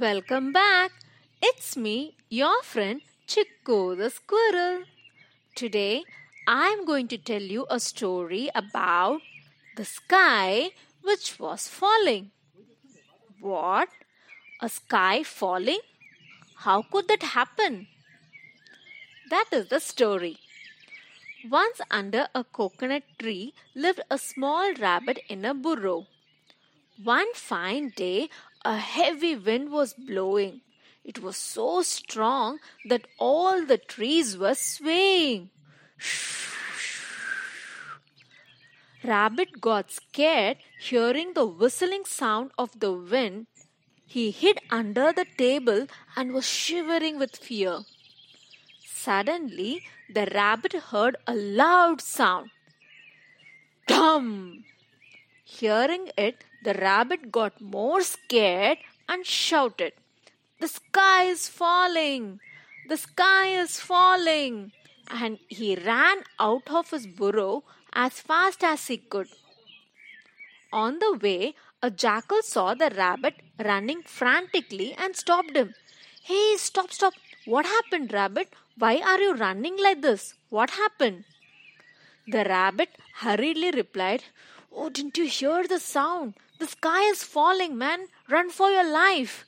Welcome back. It's me, your friend Chicko the squirrel. Today, I'm going to tell you a story about the sky which was falling. What? A sky falling? How could that happen? That is the story. Once under a coconut tree lived a small rabbit in a burrow. One fine day, a heavy wind was blowing. It was so strong that all the trees were swaying. Rabbit got scared hearing the whistling sound of the wind. He hid under the table and was shivering with fear. Suddenly, the rabbit heard a loud sound. Dum! Hearing it, the rabbit got more scared and shouted, The sky is falling! The sky is falling! And he ran out of his burrow as fast as he could. On the way, a jackal saw the rabbit running frantically and stopped him. Hey, stop, stop! What happened, rabbit? Why are you running like this? What happened? The rabbit hurriedly replied, Oh, didn't you hear the sound? The sky is falling, man. Run for your life.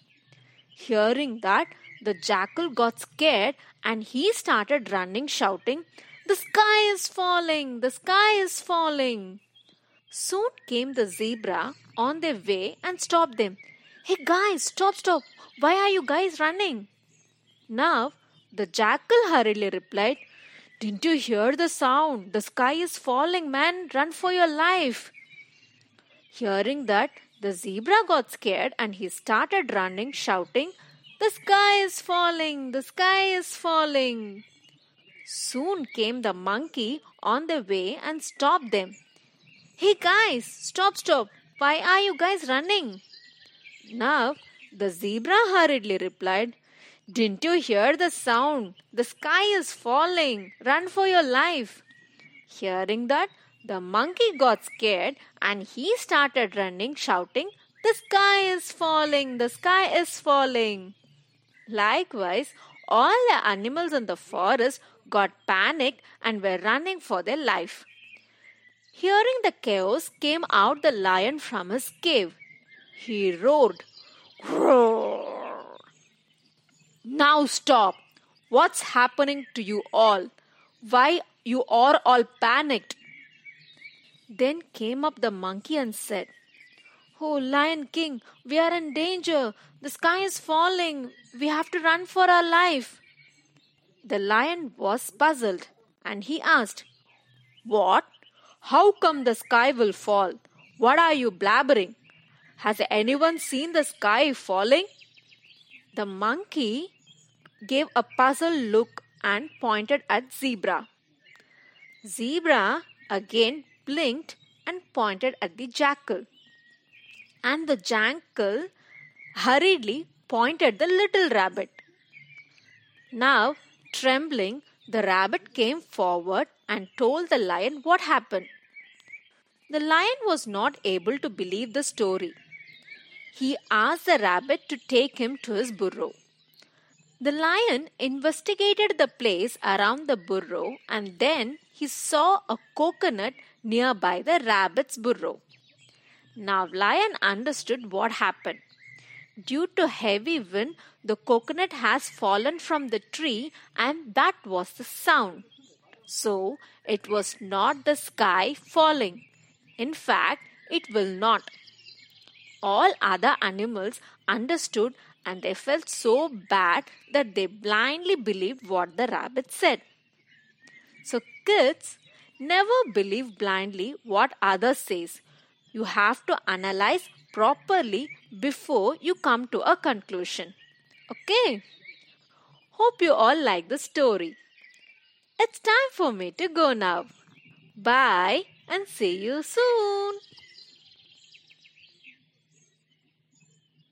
Hearing that, the jackal got scared and he started running, shouting, The sky is falling! The sky is falling! Soon came the zebra on their way and stopped them. Hey guys, stop, stop! Why are you guys running? Now, the jackal hurriedly replied, Didn't you hear the sound? The sky is falling, man. Run for your life. Hearing that, the zebra got scared and he started running, shouting, The sky is falling! The sky is falling! Soon came the monkey on the way and stopped them. Hey guys, stop, stop! Why are you guys running? Now, the zebra hurriedly replied, Didn't you hear the sound? The sky is falling! Run for your life! Hearing that, the monkey got scared and he started running, shouting, The sky is falling! The sky is falling! Likewise, all the animals in the forest got panicked and were running for their life. Hearing the chaos came out the lion from his cave. He roared, Roar! Now stop! What's happening to you all? Why you are all panicked? Then came up the monkey and said, Oh, Lion King, we are in danger. The sky is falling. We have to run for our life. The lion was puzzled and he asked, What? How come the sky will fall? What are you blabbering? Has anyone seen the sky falling? The monkey gave a puzzled look and pointed at Zebra. Zebra again blinked and pointed at the jackal. And the jackal hurriedly pointed the little rabbit. Now, trembling, the rabbit came forward and told the lion what happened. The lion was not able to believe the story. He asked the rabbit to take him to his burrow. The lion investigated the place around the burrow and then he saw a coconut nearby the rabbit's burrow. Now, Lion understood what happened. Due to heavy wind, the coconut has fallen from the tree, and that was the sound. So, it was not the sky falling. In fact, it will not. All other animals understood and they felt so bad that they blindly believed what the rabbit said. So, kids, never believe blindly what others says. You have to analyze properly before you come to a conclusion. Okay? Hope you all like the story. It's time for me to go now. Bye and see you soon.